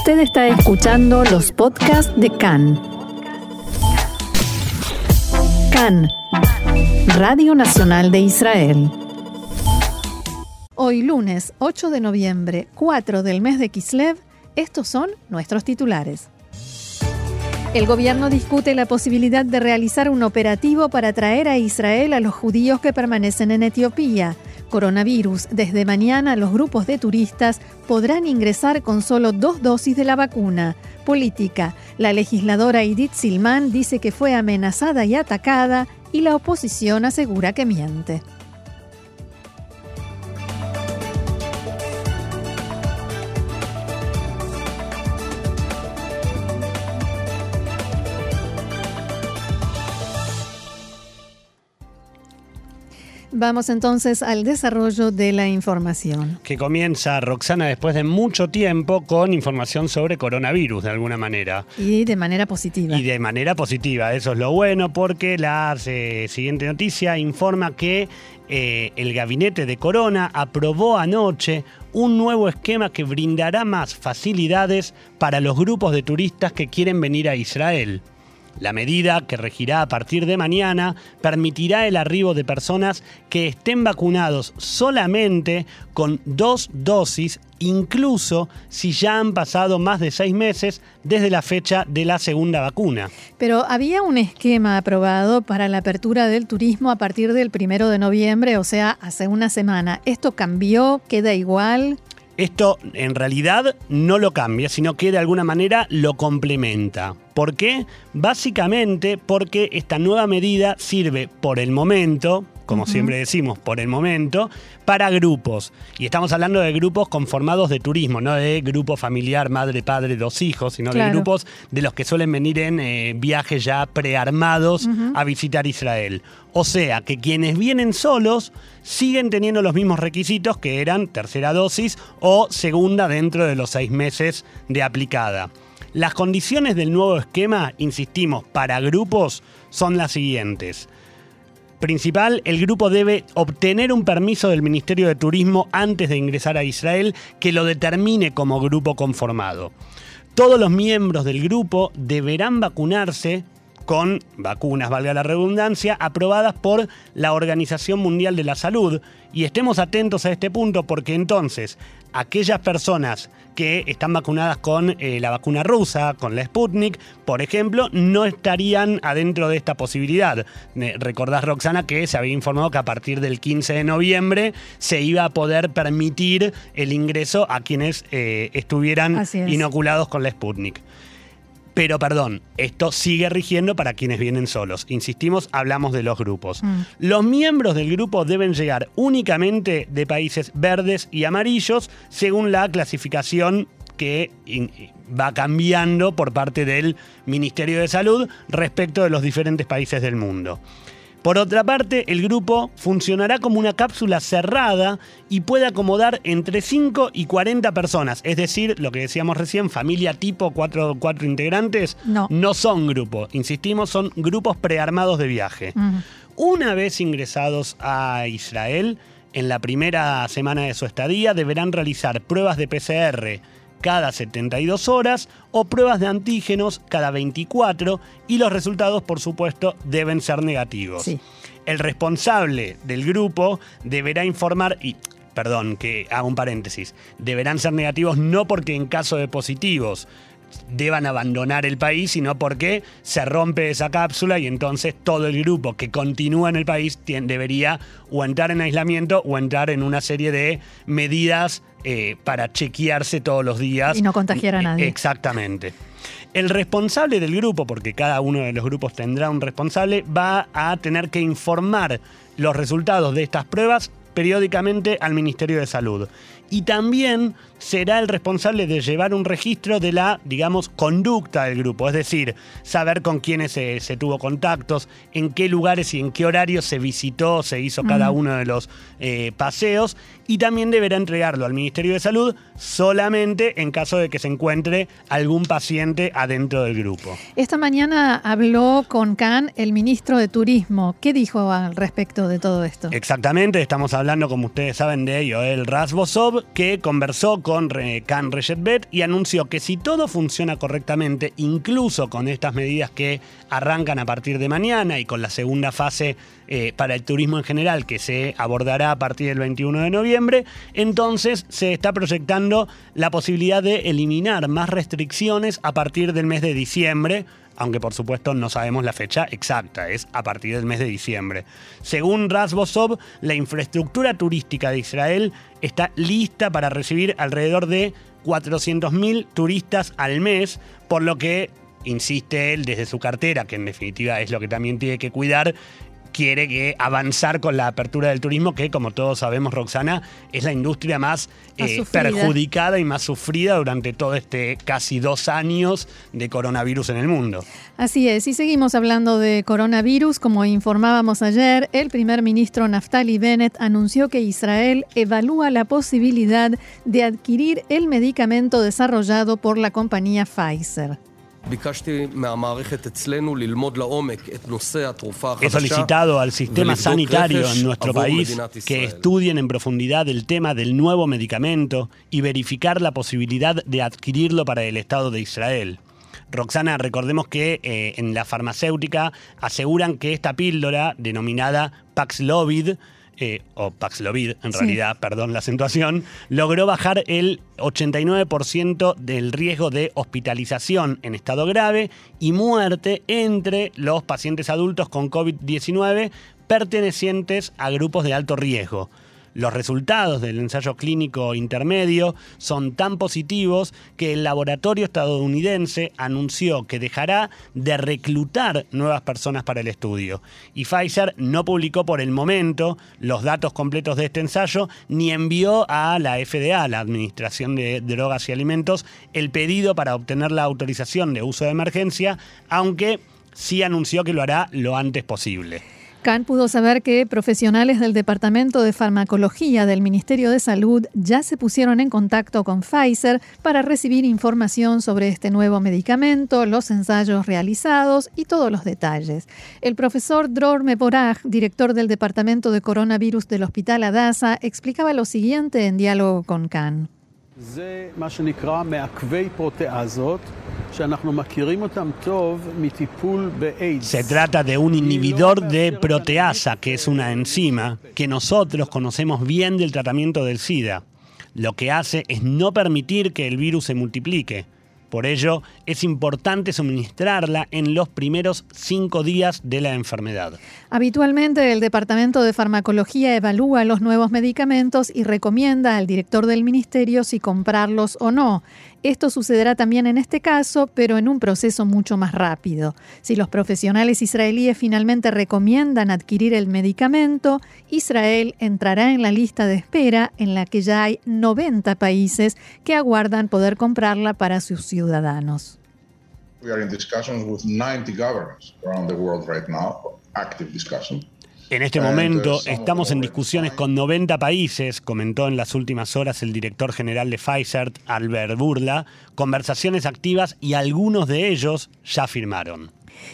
Usted está escuchando los podcasts de CAN. CAN, Radio Nacional de Israel. Hoy lunes 8 de noviembre, 4 del mes de Kislev, estos son nuestros titulares. El gobierno discute la posibilidad de realizar un operativo para traer a Israel a los judíos que permanecen en Etiopía. Coronavirus. Desde mañana los grupos de turistas podrán ingresar con solo dos dosis de la vacuna. Política. La legisladora Edith Silman dice que fue amenazada y atacada y la oposición asegura que miente. Vamos entonces al desarrollo de la información. Que comienza Roxana después de mucho tiempo con información sobre coronavirus de alguna manera. Y de manera positiva. Y de manera positiva, eso es lo bueno porque la eh, siguiente noticia informa que eh, el gabinete de Corona aprobó anoche un nuevo esquema que brindará más facilidades para los grupos de turistas que quieren venir a Israel. La medida, que regirá a partir de mañana, permitirá el arribo de personas que estén vacunados solamente con dos dosis, incluso si ya han pasado más de seis meses desde la fecha de la segunda vacuna. Pero había un esquema aprobado para la apertura del turismo a partir del primero de noviembre, o sea, hace una semana. ¿Esto cambió? ¿Queda igual? Esto en realidad no lo cambia, sino que de alguna manera lo complementa. ¿Por qué? Básicamente porque esta nueva medida sirve por el momento, como siempre decimos, por el momento, para grupos. Y estamos hablando de grupos conformados de turismo, no de grupo familiar, madre, padre, dos hijos, sino de grupos de los que suelen venir en eh, viajes ya prearmados a visitar Israel. O sea, que quienes vienen solos siguen teniendo los mismos requisitos que eran tercera dosis o segunda dentro de los seis meses de aplicada. Las condiciones del nuevo esquema, insistimos, para grupos son las siguientes principal, el grupo debe obtener un permiso del Ministerio de Turismo antes de ingresar a Israel que lo determine como grupo conformado. Todos los miembros del grupo deberán vacunarse con vacunas, valga la redundancia, aprobadas por la Organización Mundial de la Salud. Y estemos atentos a este punto porque entonces aquellas personas que están vacunadas con eh, la vacuna rusa, con la Sputnik, por ejemplo, no estarían adentro de esta posibilidad. recordás, Roxana, que se había informado que a partir del 15 de noviembre se iba a poder permitir el ingreso a quienes eh, estuvieran inoculados con la Sputnik. Pero perdón, esto sigue rigiendo para quienes vienen solos. Insistimos, hablamos de los grupos. Mm. Los miembros del grupo deben llegar únicamente de países verdes y amarillos según la clasificación que va cambiando por parte del Ministerio de Salud respecto de los diferentes países del mundo. Por otra parte, el grupo funcionará como una cápsula cerrada y puede acomodar entre 5 y 40 personas. Es decir, lo que decíamos recién, familia tipo, cuatro, cuatro integrantes, no. no son grupos. Insistimos, son grupos prearmados de viaje. Una vez ingresados a Israel, en la primera semana de su estadía, deberán realizar pruebas de PCR cada 72 horas o pruebas de antígenos cada 24 y los resultados, por supuesto, deben ser negativos. El responsable del grupo deberá informar y perdón, que hago un paréntesis, deberán ser negativos no porque en caso de positivos deban abandonar el país, sino porque se rompe esa cápsula y entonces todo el grupo que continúa en el país debería o entrar en aislamiento o entrar en una serie de medidas eh, para chequearse todos los días. Y no contagiar a nadie. Exactamente. El responsable del grupo, porque cada uno de los grupos tendrá un responsable, va a tener que informar los resultados de estas pruebas periódicamente al Ministerio de Salud. Y también será el responsable de llevar un registro de la, digamos, conducta del grupo, es decir, saber con quiénes se, tuvo contactos, en qué lugares y en qué horarios se visitó, se hizo cada uno de los eh, paseos, y también deberá entregarlo al Ministerio de Salud solamente en caso de que se encuentre algún paciente adentro del grupo. Esta mañana habló con Khan el ministro de Turismo. ¿Qué dijo al respecto de todo esto? Exactamente, estamos hablando, como ustedes saben, de Yoel Rasbosov, Que conversó con Khan Rejetbet y anunció que si todo funciona correctamente, incluso con estas medidas que arrancan a partir de mañana y con la segunda fase eh, para el turismo en general que se abordará a partir del 21 de noviembre, entonces se está proyectando la posibilidad de eliminar más restricciones a partir del mes de diciembre aunque por supuesto no sabemos la fecha exacta, es a partir del mes de diciembre. Según Rasbosov, la infraestructura turística de Israel está lista para recibir alrededor de 400.000 turistas al mes, por lo que insiste él desde su cartera, que en definitiva es lo que también tiene que cuidar, quiere que avanzar con la apertura del turismo, que como todos sabemos, Roxana, es la industria más, eh, perjudicada y más sufrida durante todo este casi dos años de coronavirus en el mundo. Así es, y seguimos hablando de coronavirus. Como informábamos ayer, el primer ministro Naftali Bennett anunció que Israel evalúa la posibilidad de adquirir el medicamento desarrollado por la compañía Pfizer. He solicitado al sistema sanitario en nuestro país que estudien en profundidad el tema del nuevo medicamento y verificar la posibilidad de adquirirlo para el Estado de Israel. Roxana, recordemos que eh, en la farmacéutica aseguran que esta píldora, denominada Paxlovid, eh, o Paxlovid en realidad, perdón la acentuación, logró bajar el 89% del riesgo de hospitalización en estado grave y muerte entre los pacientes adultos con COVID-19 pertenecientes a grupos de alto riesgo. Los resultados del ensayo clínico intermedio son tan positivos que el laboratorio estadounidense anunció que dejará de reclutar nuevas personas para el estudio. Y Pfizer no publicó por el momento los datos completos de este ensayo ni envió a la FDA, la Administración de Drogas y Alimentos, el pedido para obtener la autorización de uso de emergencia, aunque sí anunció que lo hará lo antes posible. Khan pudo saber que profesionales del Departamento de Farmacología del Ministerio de Salud ya se pusieron en contacto con Pfizer para recibir información sobre este nuevo medicamento, los ensayos realizados y todos los detalles. El profesor Dror Meborach, director del Departamento de Coronavirus del Hospital Adasa, explicaba lo siguiente en diálogo con Khan. Se trata de un inhibidor de proteasa, que es una enzima que nosotros conocemos bien del tratamiento del SIDA. Lo que hace es no permitir que el virus se multiplique. Por ello, es importante suministrarla en los primeros cinco días de la enfermedad. Habitualmente, el Departamento de Farmacología evalúa los nuevos medicamentos y recomienda al director del ministerio si comprarlos o no. Esto sucederá también en este caso, pero en un proceso mucho más rápido. Si los profesionales israelíes finalmente recomiendan adquirir el medicamento, Israel entrará en la lista de espera en la que ya hay 90 países que aguardan poder comprarla para sus ciudadanos. En este momento estamos en discusiones con 90 países, comentó en las últimas horas el director general de Pfizer, Albert Burla, conversaciones activas y algunos de ellos ya firmaron.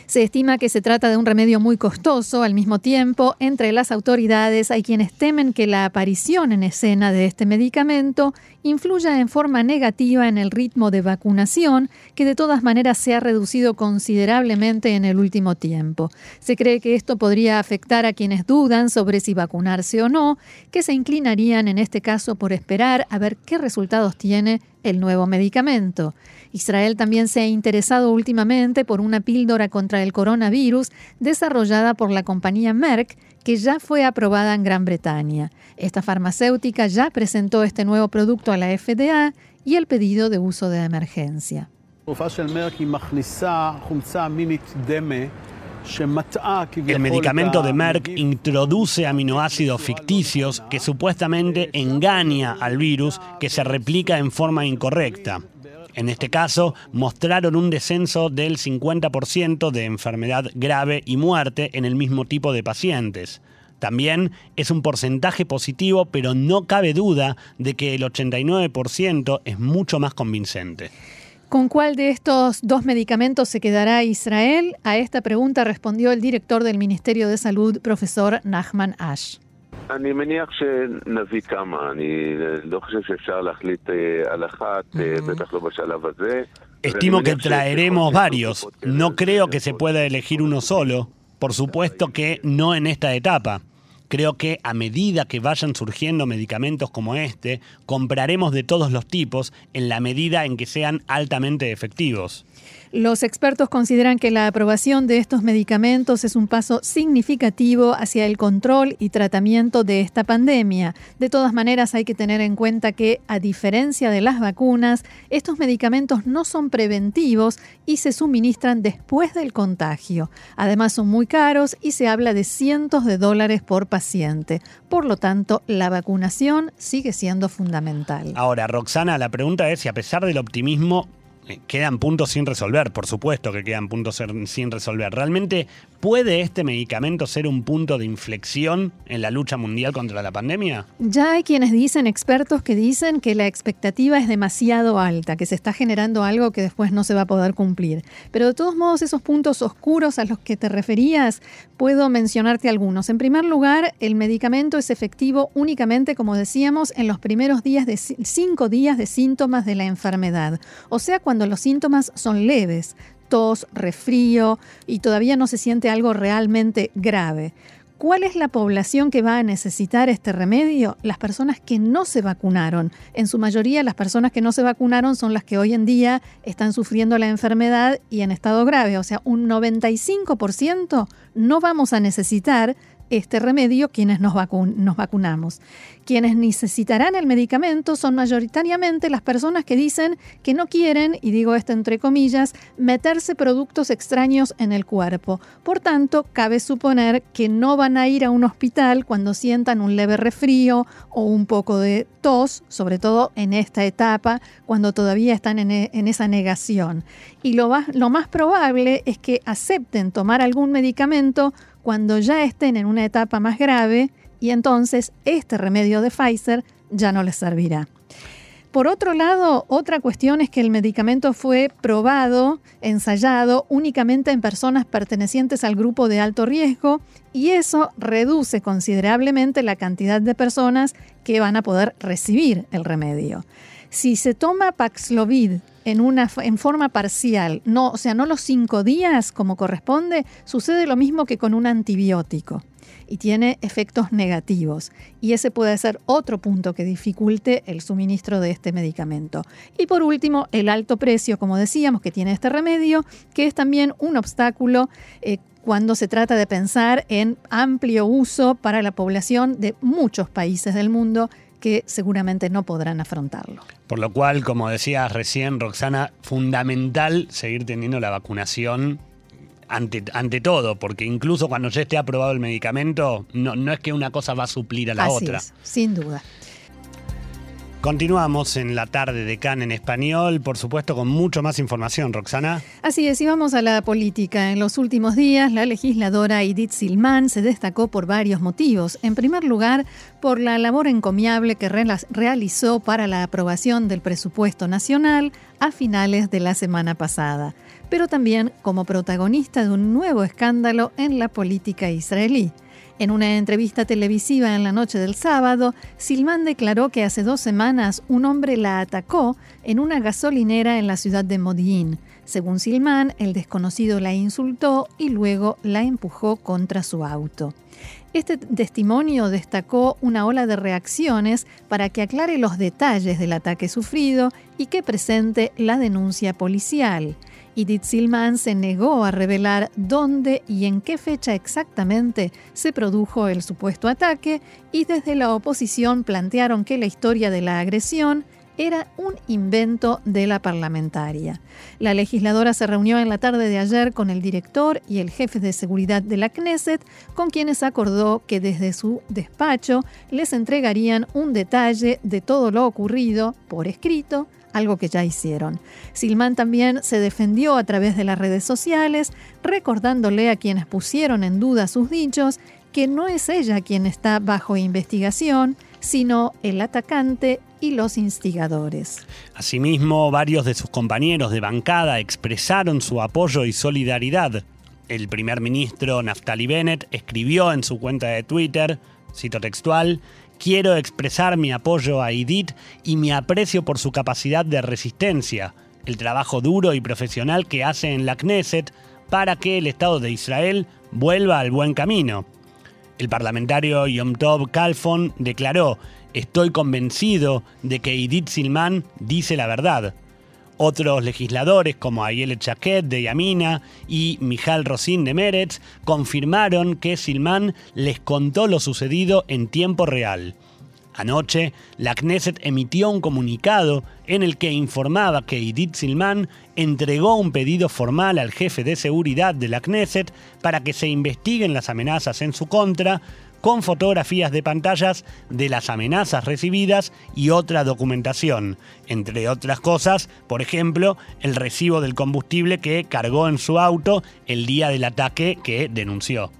Se estima que se trata de un remedio muy costoso. Al mismo tiempo, entre las autoridades hay quienes temen que la aparición en escena de este medicamento influya en forma negativa en el ritmo de vacunación, que de todas maneras se ha reducido considerablemente en el último tiempo. Se cree que esto podría afectar a quienes dudan sobre si vacunarse o no, que se inclinarían en este caso por esperar a ver qué resultados tiene el nuevo medicamento. Israel también se ha interesado últimamente por una píldora contra el coronavirus desarrollada por la compañía Merck, que ya fue aprobada en Gran Bretaña. Esta farmacéutica ya presentó este nuevo producto a la FDA y el pedido de uso de emergencia. El medicamento de Merck introduce aminoácidos ficticios que supuestamente engaña al virus que se replica en forma incorrecta. En este caso, mostraron un descenso del 50% de enfermedad grave y muerte en el mismo tipo de pacientes. También es un porcentaje positivo, pero no cabe duda de que el 89% es mucho más convincente. ¿Con cuál de estos dos medicamentos se quedará Israel? A esta pregunta respondió el director del Ministerio de Salud, profesor Nachman Ash. Estimo que traeremos varios. No creo que se pueda elegir uno solo. Por supuesto que no en esta etapa. Creo que a medida que vayan surgiendo medicamentos como este, compraremos de todos los tipos en la medida en que sean altamente efectivos. Los expertos consideran que la aprobación de estos medicamentos es un paso significativo hacia el control y tratamiento de esta pandemia. De todas maneras, hay que tener en cuenta que, a diferencia de las vacunas, estos medicamentos no son preventivos y se suministran después del contagio. Además, son muy caros y se habla de cientos de dólares por paciente. Por lo tanto, la vacunación sigue siendo fundamental. Ahora, Roxana, la pregunta es si a pesar del optimismo, quedan puntos sin resolver, por supuesto que quedan puntos sin resolver. ¿Realmente puede este medicamento ser un punto de inflexión en la lucha mundial contra la pandemia? Ya hay quienes dicen, expertos que dicen que la expectativa es demasiado alta, que se está generando algo que después no se va a poder cumplir. Pero de todos modos, esos puntos oscuros a los que te referías, puedo mencionarte algunos. En primer lugar, el medicamento es efectivo únicamente, como decíamos, en los primeros días de cinco días de síntomas de la enfermedad. O sea, cuando cuando los síntomas son leves, tos, resfrío y todavía no se siente algo realmente grave. ¿Cuál es la población que va a necesitar este remedio? Las personas que no se vacunaron. En su mayoría las personas que no se vacunaron son las que hoy en día están sufriendo la enfermedad y en estado grave. O sea, un 95% no vamos a necesitar este remedio quienes nos, nos, vacunamos. Quienes necesitarán el medicamento son mayoritariamente las personas que dicen que no quieren, y digo esto entre comillas, meterse productos extraños en el cuerpo. Por tanto, cabe suponer que no van a ir a un hospital cuando sientan un leve resfrío o un poco de tos, sobre todo en esta etapa, cuando todavía están en, e, esa negación. Y lo, lo más probable es que acepten tomar algún medicamento cuando ya estén en una etapa más grave y entonces este remedio de Pfizer ya no les servirá. Por otro lado, otra cuestión es que el medicamento fue probado, ensayado únicamente en personas pertenecientes al grupo de alto riesgo y eso reduce considerablemente la cantidad de personas que van a poder recibir el remedio. Si se toma Paxlovid en, una, en forma parcial, no, o sea, no los cinco días como corresponde, sucede lo mismo que con un antibiótico y tiene efectos negativos. Y ese puede ser otro punto que dificulte el suministro de este medicamento. Y por último, el alto precio, como decíamos, que tiene este remedio, que es también un obstáculo. Eh, cuando se trata de pensar en amplio uso para la población de muchos países del mundo que seguramente no podrán afrontarlo. Por lo cual, como decías recién, Roxana, fundamental seguir teniendo la vacunación ante, ante todo, porque incluso cuando ya esté aprobado el medicamento, no, no es que una cosa va a suplir a la otra. sin duda. Continuamos en la tarde de CAN en español, por supuesto con mucho más información, Roxana. Así es, y vamos a la política. En los últimos días, la legisladora Edith Silman se destacó por varios motivos. En primer lugar, por la labor encomiable que realizó para la aprobación del presupuesto nacional a finales de la semana pasada, pero también como protagonista de un nuevo escándalo en la política israelí. En una entrevista televisiva en la noche del sábado, Silman declaró que hace dos semanas un hombre la atacó en una gasolinera en la ciudad de Modi'in. Según Silman, el desconocido la insultó y luego la empujó contra su auto. Este testimonio destacó una ola de reacciones para que aclare los detalles del ataque sufrido y que presente la denuncia policial. Edith Silman se negó a revelar dónde y en qué fecha exactamente se produjo el supuesto ataque y desde la oposición plantearon que la historia de la agresión era un invento de la parlamentaria. La legisladora se reunió en la tarde de ayer con el director y el jefe de seguridad de la Knesset, con quienes acordó que desde su despacho les entregarían un detalle de todo lo ocurrido por escrito algo que ya hicieron. Silman también se defendió a través de las redes sociales, recordándole a quienes pusieron en duda sus dichos que no es ella quien está bajo investigación, sino el atacante y los instigadores. Asimismo, varios de sus compañeros de bancada expresaron su apoyo y solidaridad. El primer ministro Naftali Bennett escribió en su cuenta de Twitter, cito textual, quiero expresar mi apoyo a Idit y mi aprecio por su capacidad de resistencia, el trabajo duro y profesional que hace en la Knesset para que el Estado de Israel vuelva al buen camino. El parlamentario Yom Tov Kalfon declaró, estoy convencido de que Idit Silman dice la verdad. Otros legisladores como Ayelet Chaquet de Yamina y Mijal Rosin de Meretz confirmaron que Silman les contó lo sucedido en tiempo real. Anoche, la Knesset emitió un comunicado en el que informaba que Edith Silman entregó un pedido formal al jefe de seguridad de la Knesset para que se investiguen las amenazas en su contra, con fotografías de pantallas de las amenazas recibidas y otra documentación, entre otras cosas, por ejemplo, el recibo del combustible que cargó en su auto el día del ataque que denunció.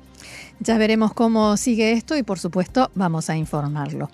Ya veremos cómo sigue esto y por supuesto vamos a informarlo.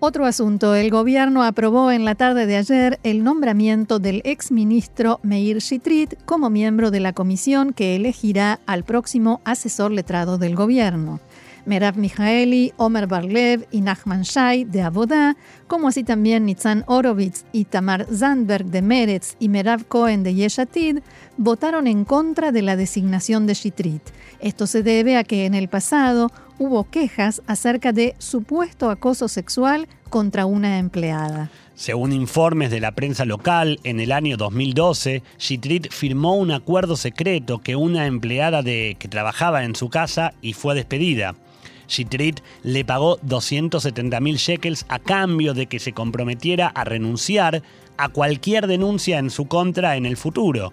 Otro asunto, el gobierno aprobó en la tarde de ayer el nombramiento del exministro Meir Shitrit como miembro de la comisión que elegirá al próximo asesor letrado del gobierno. Merav Mijaeli, Omer Barlev y Nachman Shai de Abodá, como así también Nitzan Orovitz y Tamar Zandberg de Meretz y Merav Cohen de Yeshatid, votaron en contra de la designación de Shitrit. Esto se debe a que en el pasado hubo quejas acerca de supuesto acoso sexual contra una empleada. Según informes de la prensa local, en el año 2012, Shitrit firmó un acuerdo secreto que una empleada de, que trabajaba en su casa y fue despedida. Shitrit le pagó 270.000 shekels a cambio de que se comprometiera a renunciar a cualquier denuncia en su contra en el futuro.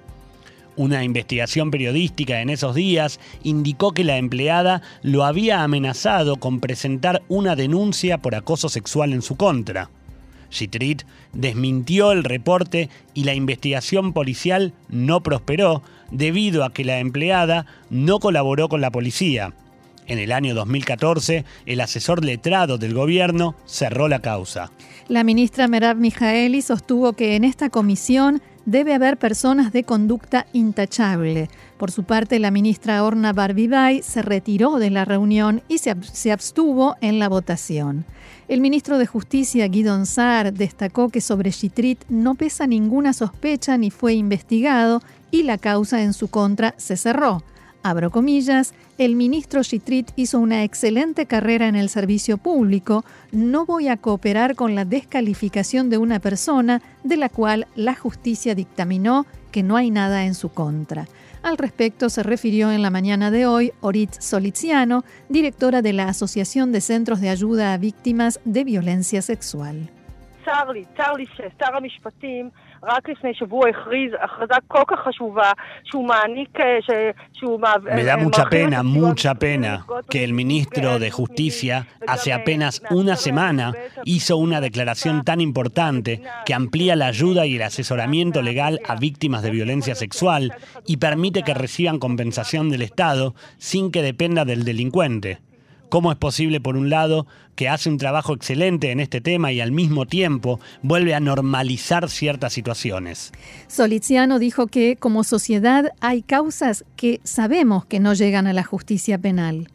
Una investigación periodística en esos días indicó que la empleada lo había amenazado con presentar una denuncia por acoso sexual en su contra. Shitrit desmintió el reporte y la investigación policial no prosperó debido a que la empleada no colaboró con la policía. En el año 2014, el asesor letrado del gobierno cerró la causa. La ministra Merav Mijaeli sostuvo que en esta comisión debe haber personas de conducta intachable. Por su parte, la ministra Orna Barbibay se retiró de la reunión y se, abstuvo en la votación. El ministro de Justicia, Guidon Saar, destacó que sobre Chitrit no pesa ninguna sospecha ni fue investigado y la causa en su contra se cerró. Abro comillas, el ministro Chitrit hizo una excelente carrera en el servicio público, no voy a cooperar con la descalificación de una persona de la cual la justicia dictaminó que no hay nada en su contra. Al respecto se refirió en la mañana de hoy Orit Soliziano, directora de la Asociación de Centros de Ayuda a Víctimas de Violencia Sexual. Me da mucha pena, mucha pena que el ministro de Justicia hace apenas una semana hizo una declaración tan importante que amplía la ayuda y el asesoramiento legal a víctimas de violencia sexual y permite que reciban compensación del Estado sin que dependa del delincuente. ¿Cómo es posible, por un lado, que hace un trabajo excelente en este tema y al mismo tiempo vuelve a normalizar ciertas situaciones? Soliziano dijo que como sociedad hay causas que sabemos que no llegan a la justicia penal.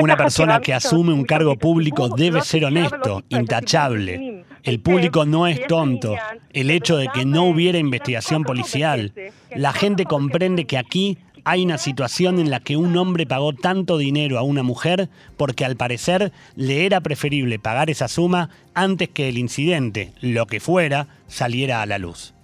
Una persona que asume un cargo público debe ser honesto, intachable. El público no es tonto. El hecho de que no hubiera investigación policial. La gente comprende que aquí hay una situación en la que un hombre pagó tanto dinero a una mujer porque al parecer le era preferible pagar esa suma antes que el incidente, lo que fuera, saliera a la luz.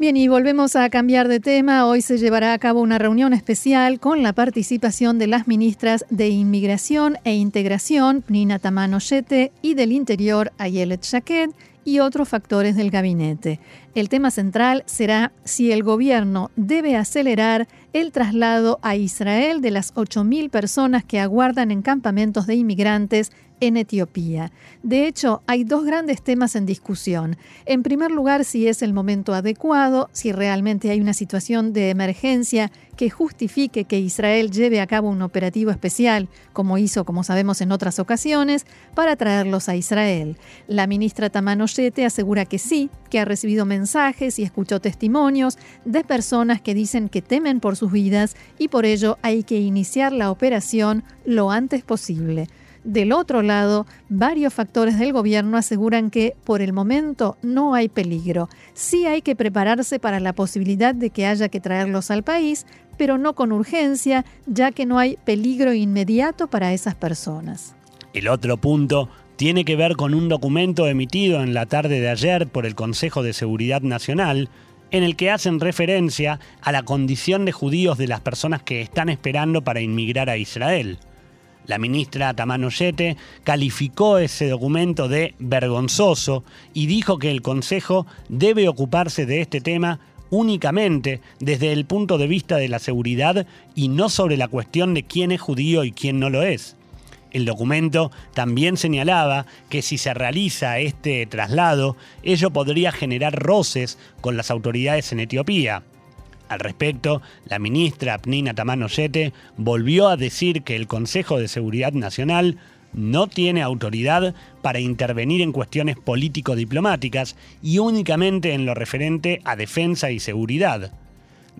Bien, y volvemos a cambiar de tema. Hoy se llevará a cabo una reunión especial con la participación de las ministras de Inmigración e Integración, Nina Tamano Yete, y del Interior, Ayelet Shaked, y otros factores del gabinete. El tema central será si el gobierno debe acelerar el traslado a Israel de las 8.000 personas que aguardan en campamentos de inmigrantes en Etiopía. De hecho, hay dos grandes temas en discusión. En primer lugar, si es el momento adecuado, si realmente hay una situación de emergencia que justifique que Israel lleve a cabo un operativo especial, como hizo, como sabemos, en otras ocasiones, para traerlos a Israel. La ministra Tamano asegura que sí, que ha recibido mensajes y escuchó testimonios de personas que dicen que temen por sus vidas y por ello hay que iniciar la operación lo antes posible. Del otro lado, varios factores del gobierno aseguran que por el momento no hay peligro. Sí hay que prepararse para la posibilidad de que haya que traerlos al país, pero no con urgencia, ya que no hay peligro inmediato para esas personas. El otro punto tiene que ver con un documento emitido en la tarde de ayer por el Consejo de Seguridad Nacional, en el que hacen referencia a la condición de judíos de las personas que están esperando para inmigrar a Israel. La ministra Tamano Yete calificó ese documento de vergonzoso y dijo que el Consejo debe ocuparse de este tema únicamente desde el punto de vista de la seguridad y no sobre la cuestión de quién es judío y quién no lo es. El documento también señalaba que si se realiza este traslado, ello podría generar roces con las autoridades en Etiopía. Al respecto, la ministra Pnina Tamano volvió a decir que el Consejo de Seguridad Nacional no tiene autoridad para intervenir en cuestiones político-diplomáticas y únicamente en lo referente a defensa y seguridad.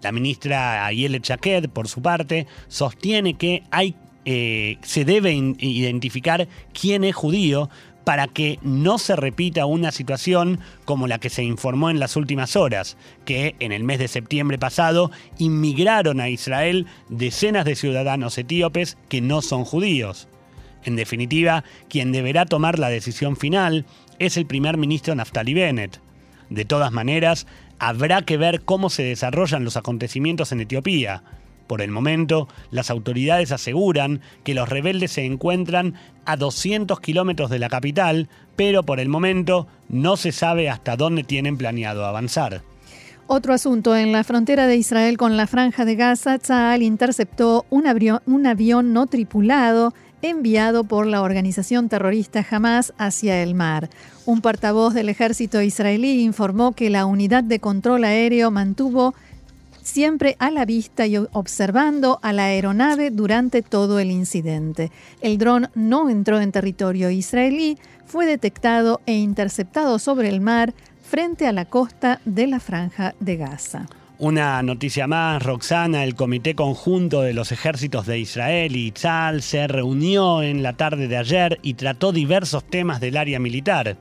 La ministra Ayele Chaquet, por su parte, sostiene que hay, eh, se debe identificar quién es judío para que no se repita una situación como la que se informó en las últimas horas, que en el mes de septiembre pasado inmigraron a Israel decenas de ciudadanos etíopes que no son judíos. En definitiva, quien deberá tomar la decisión final es el primer ministro Naftali Bennett. De todas maneras, habrá que ver cómo se desarrollan los acontecimientos en Etiopía. Por el momento, las autoridades aseguran que los rebeldes se encuentran a 200 kilómetros de la capital, pero por el momento no se sabe hasta dónde tienen planeado avanzar. Otro asunto, en la frontera de Israel con la franja de Gaza, Tzal interceptó un avión, un avión no tripulado enviado por la organización terrorista Hamas hacia el mar. Un portavoz del ejército israelí informó que la unidad de control aéreo mantuvo siempre a la vista y observando a la aeronave durante todo el incidente. El dron no entró en territorio israelí, fue detectado e interceptado sobre el mar frente a la costa de la franja de Gaza. Una noticia más, Roxana, el Comité Conjunto de los Ejércitos de Israel y Tzal se reunió en la tarde de ayer y trató diversos temas del área militar.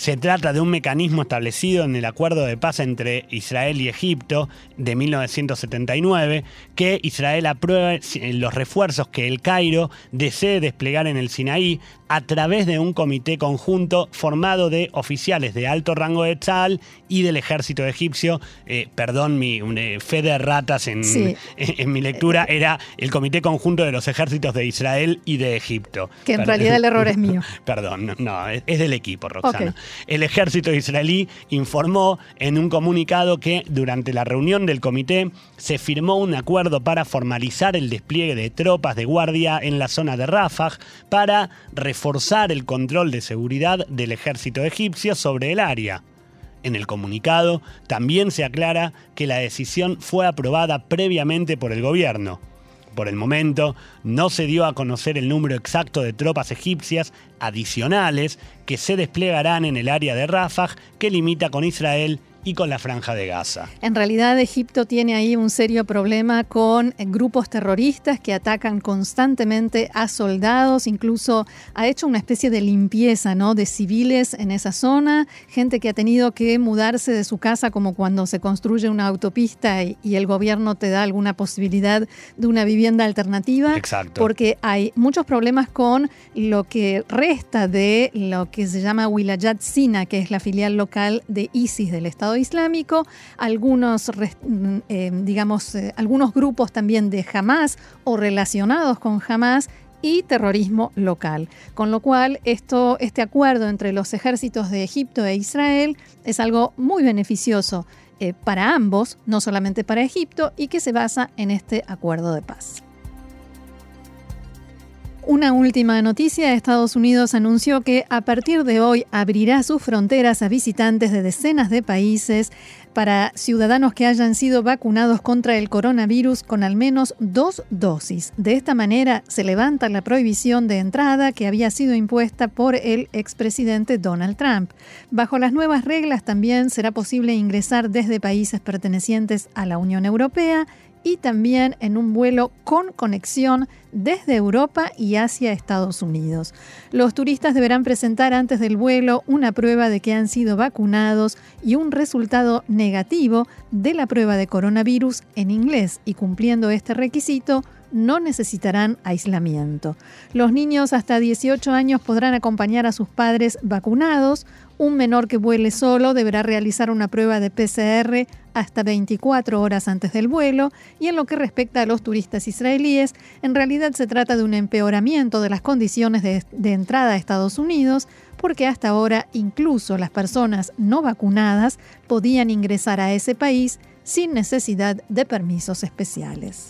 Se trata de un mecanismo establecido en el acuerdo de paz entre Israel y Egipto de 1979 que Israel apruebe los refuerzos que el Cairo desee desplegar en el Sinaí a través de un comité conjunto formado de oficiales de alto rango de Tzal y del ejército egipcio. Eh, perdón, mi eh, fe de ratas en, en, mi lectura era el comité conjunto de los ejércitos de Israel y de Egipto. Que en realidad el error es mío. perdón, no, es, del equipo, Roxana. El ejército israelí informó en un comunicado que durante la reunión del comité se firmó un acuerdo para formalizar el despliegue de tropas de guardia en la zona de Rafah para reforzar el control de seguridad del ejército egipcio sobre el área. En el comunicado también se aclara que la decisión fue aprobada previamente por el gobierno. Por el momento, no se dio a conocer el número exacto de tropas egipcias adicionales que se desplegarán en el área de Rafah, que limita con Israel y con la franja de Gaza. En realidad Egipto tiene ahí un serio problema con grupos terroristas que atacan constantemente a soldados, incluso ha hecho una especie de limpieza ¿no? de civiles en esa zona, gente que ha tenido que mudarse de su casa como cuando se construye una autopista y, el gobierno te da alguna posibilidad de una vivienda alternativa. Exacto. Porque hay muchos problemas con lo que resta de lo que se llama Wilayat Sina, que es la filial local de ISIS del Estado Islámico, algunos, mm, eh, digamos, eh, algunos grupos también de Hamas o relacionados con Hamas y terrorismo local. Con lo cual, esto, este acuerdo entre los ejércitos de Egipto e Israel es algo muy beneficioso eh, para ambos, no solamente para Egipto, y que se basa en este acuerdo de paz. Una última noticia, Estados Unidos anunció que a partir de hoy abrirá sus fronteras a visitantes de decenas de países para ciudadanos que hayan sido vacunados contra el coronavirus con al menos dos dosis. De esta manera se levanta la prohibición de entrada que había sido impuesta por el expresidente Donald Trump. Bajo las nuevas reglas también será posible ingresar desde países pertenecientes a la Unión Europea y también en un vuelo con conexión desde Europa y hacia Estados Unidos. Los turistas deberán presentar antes del vuelo una prueba de que han sido vacunados y un resultado negativo de la prueba de coronavirus en inglés y cumpliendo este requisito no necesitarán aislamiento. Los niños hasta 18 años podrán acompañar a sus padres vacunados. Un menor que vuele solo deberá realizar una prueba de PCR hasta 24 horas antes del vuelo. Y en lo que respecta a los turistas israelíes, en realidad se trata de un empeoramiento de las condiciones de, entrada a Estados Unidos, porque hasta ahora incluso las personas no vacunadas podían ingresar a ese país sin necesidad de permisos especiales.